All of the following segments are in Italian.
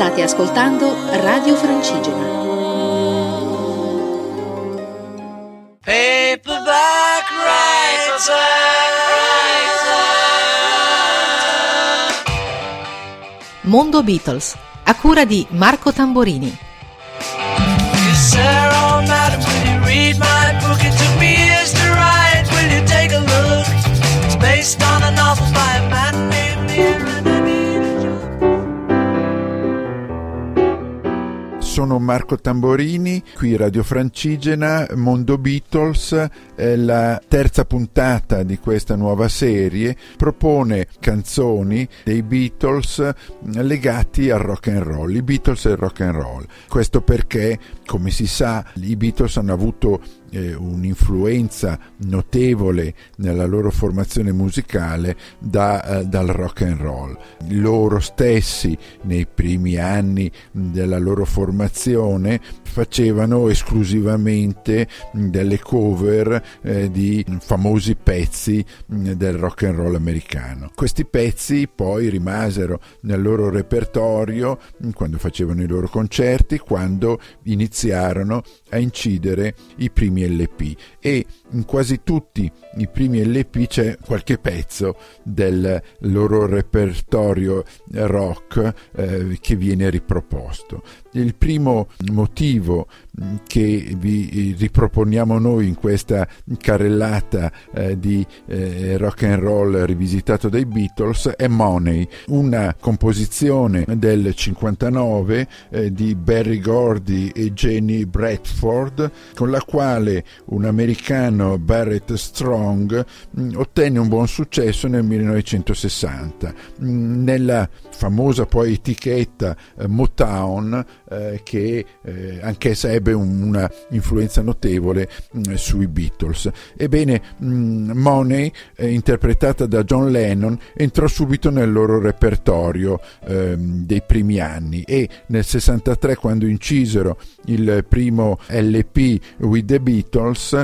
State ascoltando Radio Francigena. Paperback Mondo Beatles, a cura di Marco Tamborini. Sono Marco Tamborini, qui Radio Francigena, Mondo Beatles, la terza puntata di questa nuova serie propone canzoni dei Beatles mm, legati al rock and roll, i Beatles e il rock and roll. Questo perché, come si sa, i Beatles hanno avuto eh, un'influenza notevole nella loro formazione musicale da, eh, dal rock and roll. Loro stessi nei primi anni della loro formazione facevano esclusivamente delle cover eh, di famosi pezzi del rock and roll americano. Questi pezzi poi rimasero nel loro repertorio quando facevano i loro concerti, quando iniziarono a incidere i primi LP e in quasi tutti i primi LP c'è qualche pezzo del loro repertorio rock eh, che viene riproposto. Il primo motivo mm, che vi riproponiamo noi in questa carrellata eh, di eh, rock and roll rivisitato dai Beatles è Money, una composizione del 59 eh, di Barry Gordy e Jenny Bradford con la quale un americano Barrett Strong mm, ottenne un buon successo nel 1960. Mh, mm, nella famosa poi etichetta eh, Motown eh, che eh, anch'essa ebbe un, una influenza notevole mm, sui Beatles. Ebbene, Money, interpretata da John Lennon, entrò subito nel loro repertorio ehm, dei primi anni e nel 63 quando incisero il primo LP With the Beatles,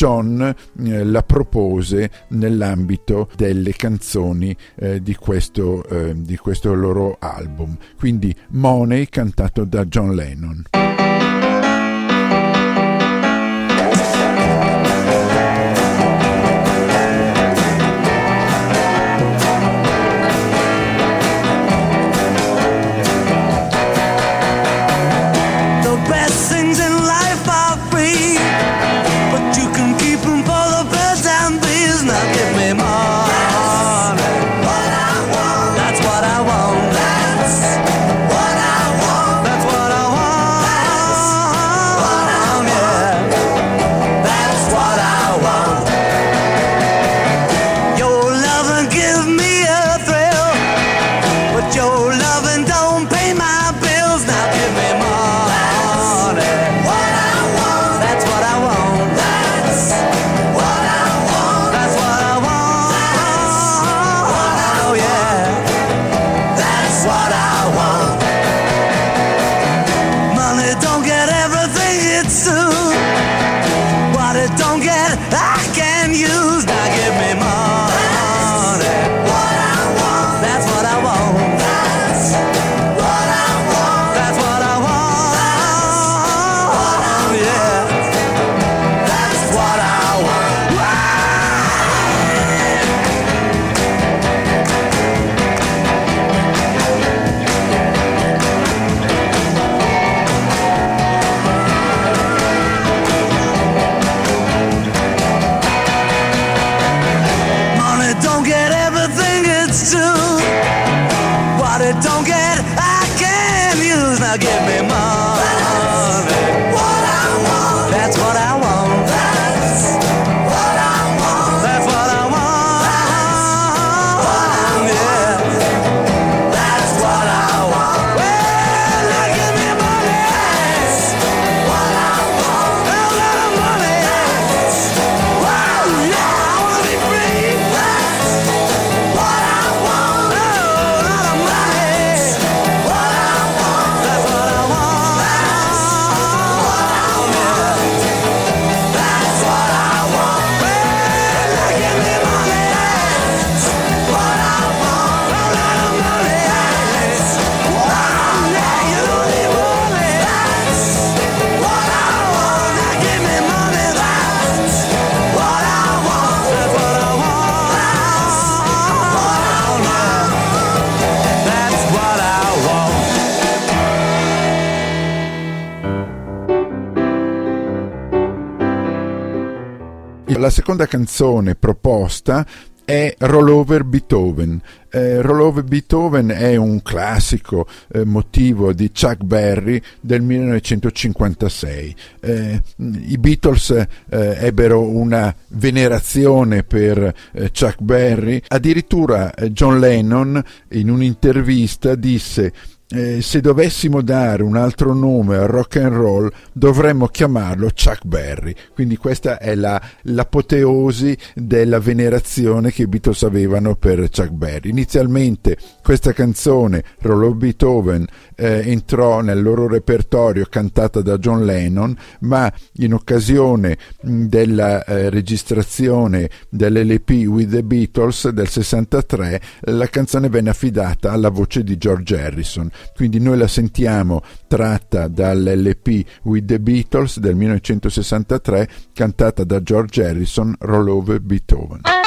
John eh, la propose nell'ambito delle canzoni eh, di questo, di questo loro album. Quindi Money cantato da John Lennon. Seconda canzone proposta è Rollover Beethoven. Eh, Rollover Beethoven è un classico eh, motivo di Chuck Berry del 1956. Eh, I Beatles eh, ebbero una venerazione per eh, Chuck Berry, addirittura eh, John Lennon in un'intervista disse eh, se dovessimo dare un altro nome al rock and roll dovremmo chiamarlo Chuck Berry. Quindi questa è la, l'apoteosi della venerazione che i Beatles avevano per Chuck Berry. Inizialmente questa canzone, Roll of Beethoven, eh, entrò nel loro repertorio cantata da John Lennon, ma in occasione della eh, registrazione dell'LP With the Beatles del 63, la canzone venne affidata alla voce di George Harrison quindi noi la sentiamo tratta dall'LP With the Beatles del 1963 cantata da George Harrison Roll Over Beethoven.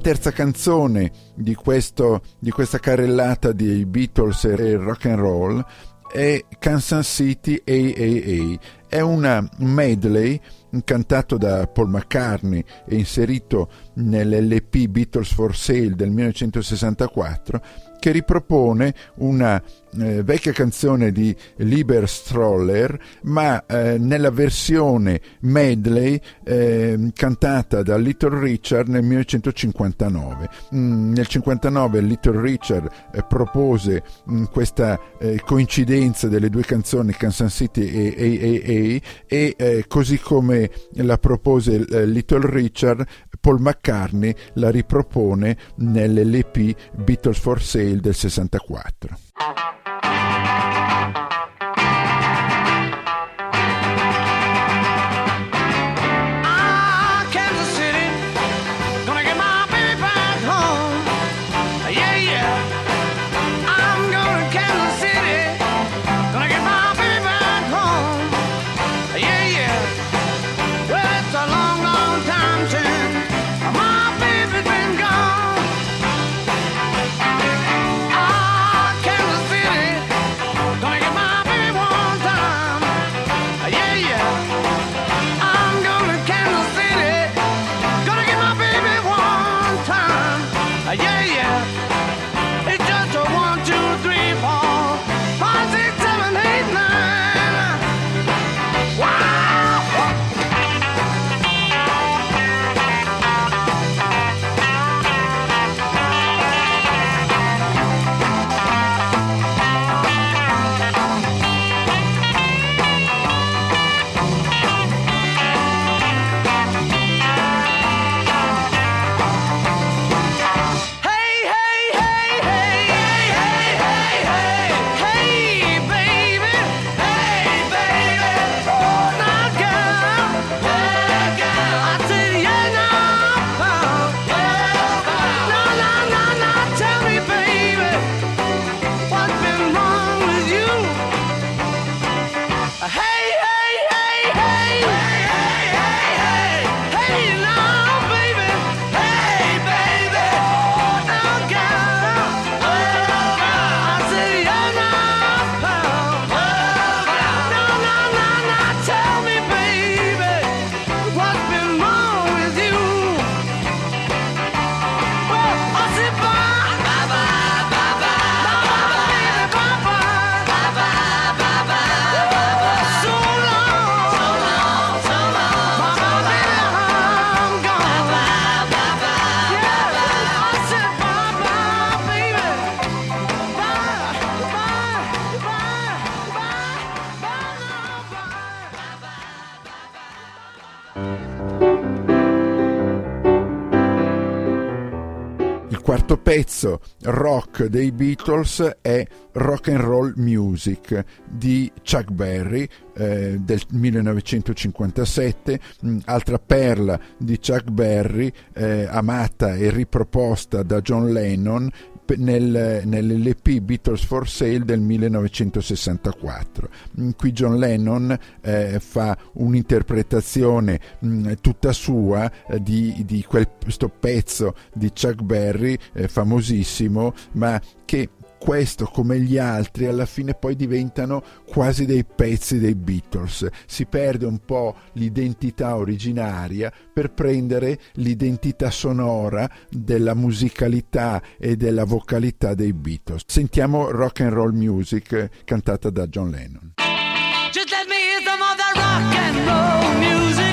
Terza canzone di, questo, di questa carrellata di Beatles e rock and roll è Kansas City AAA. È una medley cantato da Paul McCartney e inserito nell'LP Beatles for Sale del 1964 che ripropone una eh, vecchia canzone di Liber Stroller, ma eh, nella versione medley eh, cantata da Little Richard nel 1959. Mm, nel 1959 Little Richard eh, propose mm, questa eh, coincidenza delle due canzoni Kansas City e AAA e eh, così come la propose Little Richard, Paul McCartney la ripropone nell'LP Beatles for Sale del 64. Dei Beatles è Rock and Roll Music di Chuck Berry eh, del 1957, mm, altra perla di Chuck Berry eh, amata e riproposta da John Lennon nel, nell'LP Beatles for Sale del 1964. Mm, qui John Lennon eh, fa un'interpretazione mh, mm, tutta sua eh, di, di, questo pezzo di Chuck Berry eh, famosissimo, ma che questo come gli altri alla fine poi diventano quasi dei pezzi dei Beatles. Si perde un po' l'identità originaria per prendere l'identità sonora della musicalità e della vocalità dei Beatles. Sentiamo rock and roll music cantata da John Lennon. Just let me hear some of that rock and roll music.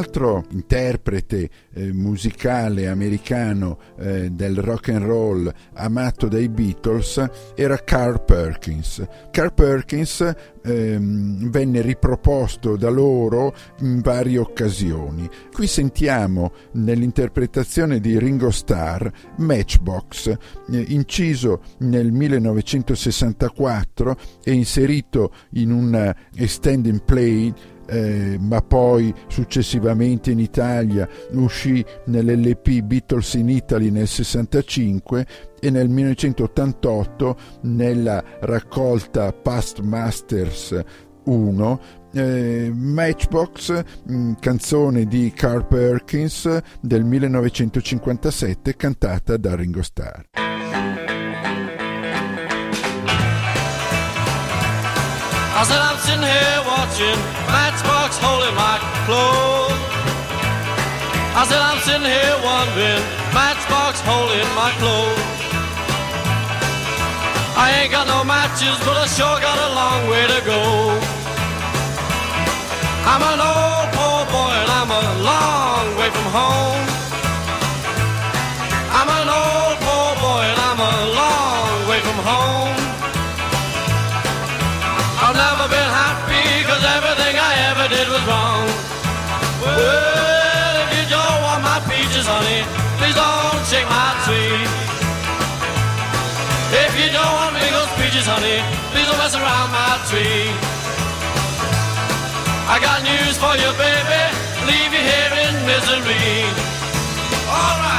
Altro interprete eh, musicale americano eh, del rock and roll amato dai Beatles era Carl Perkins. Carl Perkins ehm, venne riproposto da loro in varie occasioni. Qui sentiamo nell'interpretazione di Ringo Starr Matchbox, eh, inciso nel 1964 e inserito in un extended play eh, ma poi successivamente in Italia uscì nell'LP Beatles in Italy nel 65 e nel 1988 nella raccolta Past Masters 1 eh, Matchbox, mm, canzone di Carl Perkins del 1957 cantata da Ringo Starr. I said I'm sitting here watching Matchbox holding my clothes. I said I'm sitting here wondering Matchbox holding my clothes. I ain't got no matches, but I sure got a long way to go. I'm an old poor boy and I'm a long way from home. I'm an old poor boy and I'm a long way from home never been happy cause everything I ever did was wrong. Well, if you don't want my peaches, honey, please don't shake my tree. If you don't want me those peaches, honey, please don't mess around my tree. I got news for you, baby, leave you here in misery. Alright.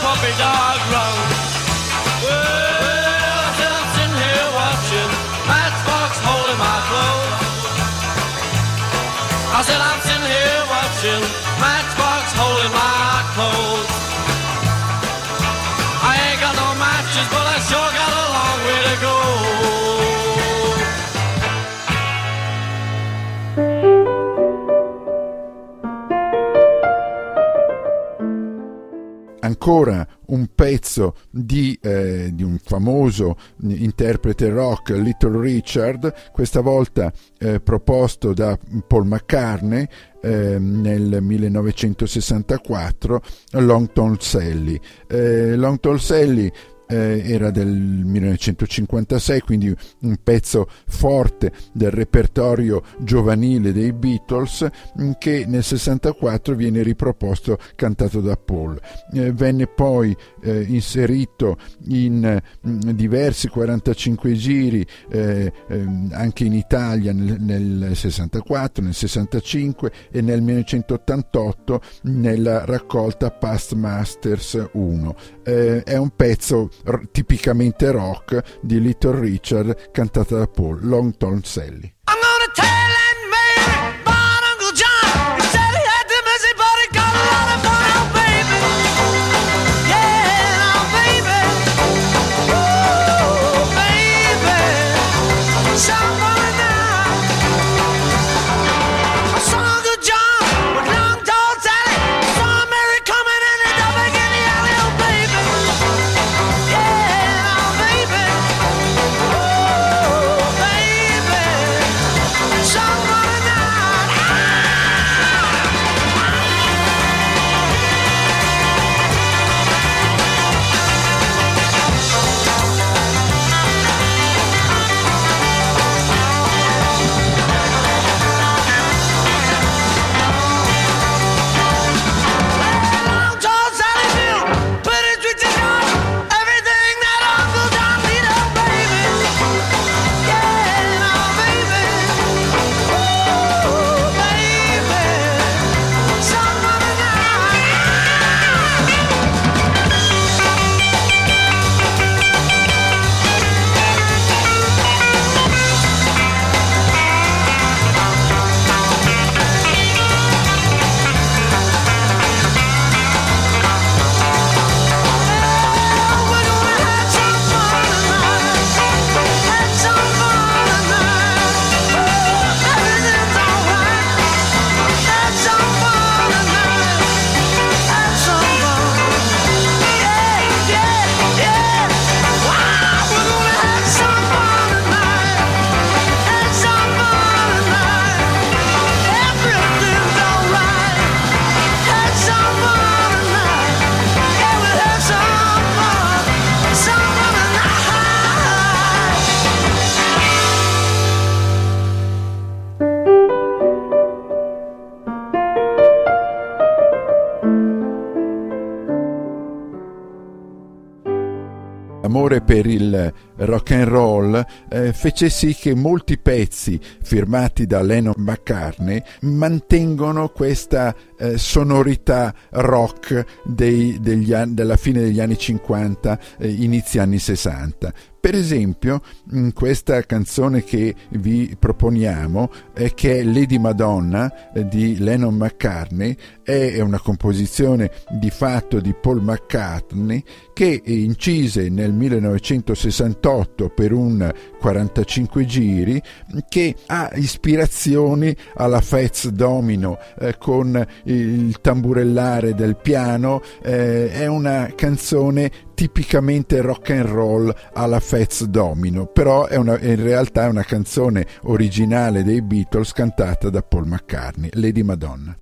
Puppy dog runs. Well, I'm sitting here watching Matchbox holding my clothes. I said I'm sitting here watching Matchbox ancora un pezzo di, eh, di, un famoso interprete rock, Little Richard, questa volta eh, proposto da Paul McCartney eh, nel 1964, Long Tall Sally. Eh, Long Tall Sally eh, era del 1956, quindi un pezzo forte del repertorio giovanile dei Beatles mm, che nel 64 viene riproposto cantato da Paul. Eh, venne poi eh, inserito in mh, mm, diversi 45 giri eh, ehm, anche in Italia nel, nel 64, nel 65 e nel 1988 nella raccolta Past Masters 1. Eh, è un pezzo r- tipicamente rock di Little Richard cantata da Paul, Long Tom Sally. per il rock and roll eh, fece sì che molti pezzi firmati da Lennon McCartney mantengono questa eh, sonorità rock dei, anni, della fine degli anni 50, eh, inizi anni 60. Per esempio, questa canzone che vi proponiamo, eh, che è Lady Madonna eh, di Lennon McCartney, è una composizione di fatto di Paul McCartney che incise nel 1968 48 per un 45 giri che ha ispirazioni alla Fats Domino eh, con il tamburellare del piano, eh, è una canzone tipicamente rock and roll alla Fats Domino, però è una, in realtà è una canzone originale dei Beatles cantata da Paul McCartney, Lady Madonna.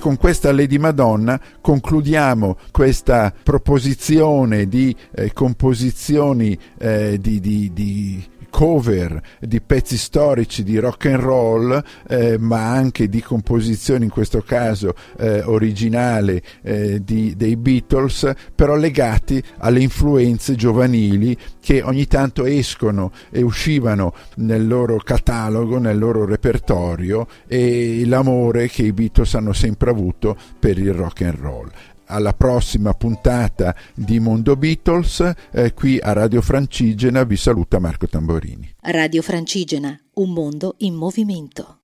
Con questa Lady Madonna concludiamo questa proposizione di eh, composizioni eh, di, di, di cover di pezzi storici di rock and roll, eh, ma anche di composizioni, in questo caso eh, originale eh, di, dei Beatles, però legati alle influenze giovanili che ogni tanto escono e uscivano nel loro catalogo, nel loro repertorio e l'amore che i Beatles hanno sempre avuto per il rock and roll alla prossima puntata di Mondo Beatles. Eh, qui a Radio Francigena vi saluta Marco Tamborini. Radio Francigena, un mondo in movimento.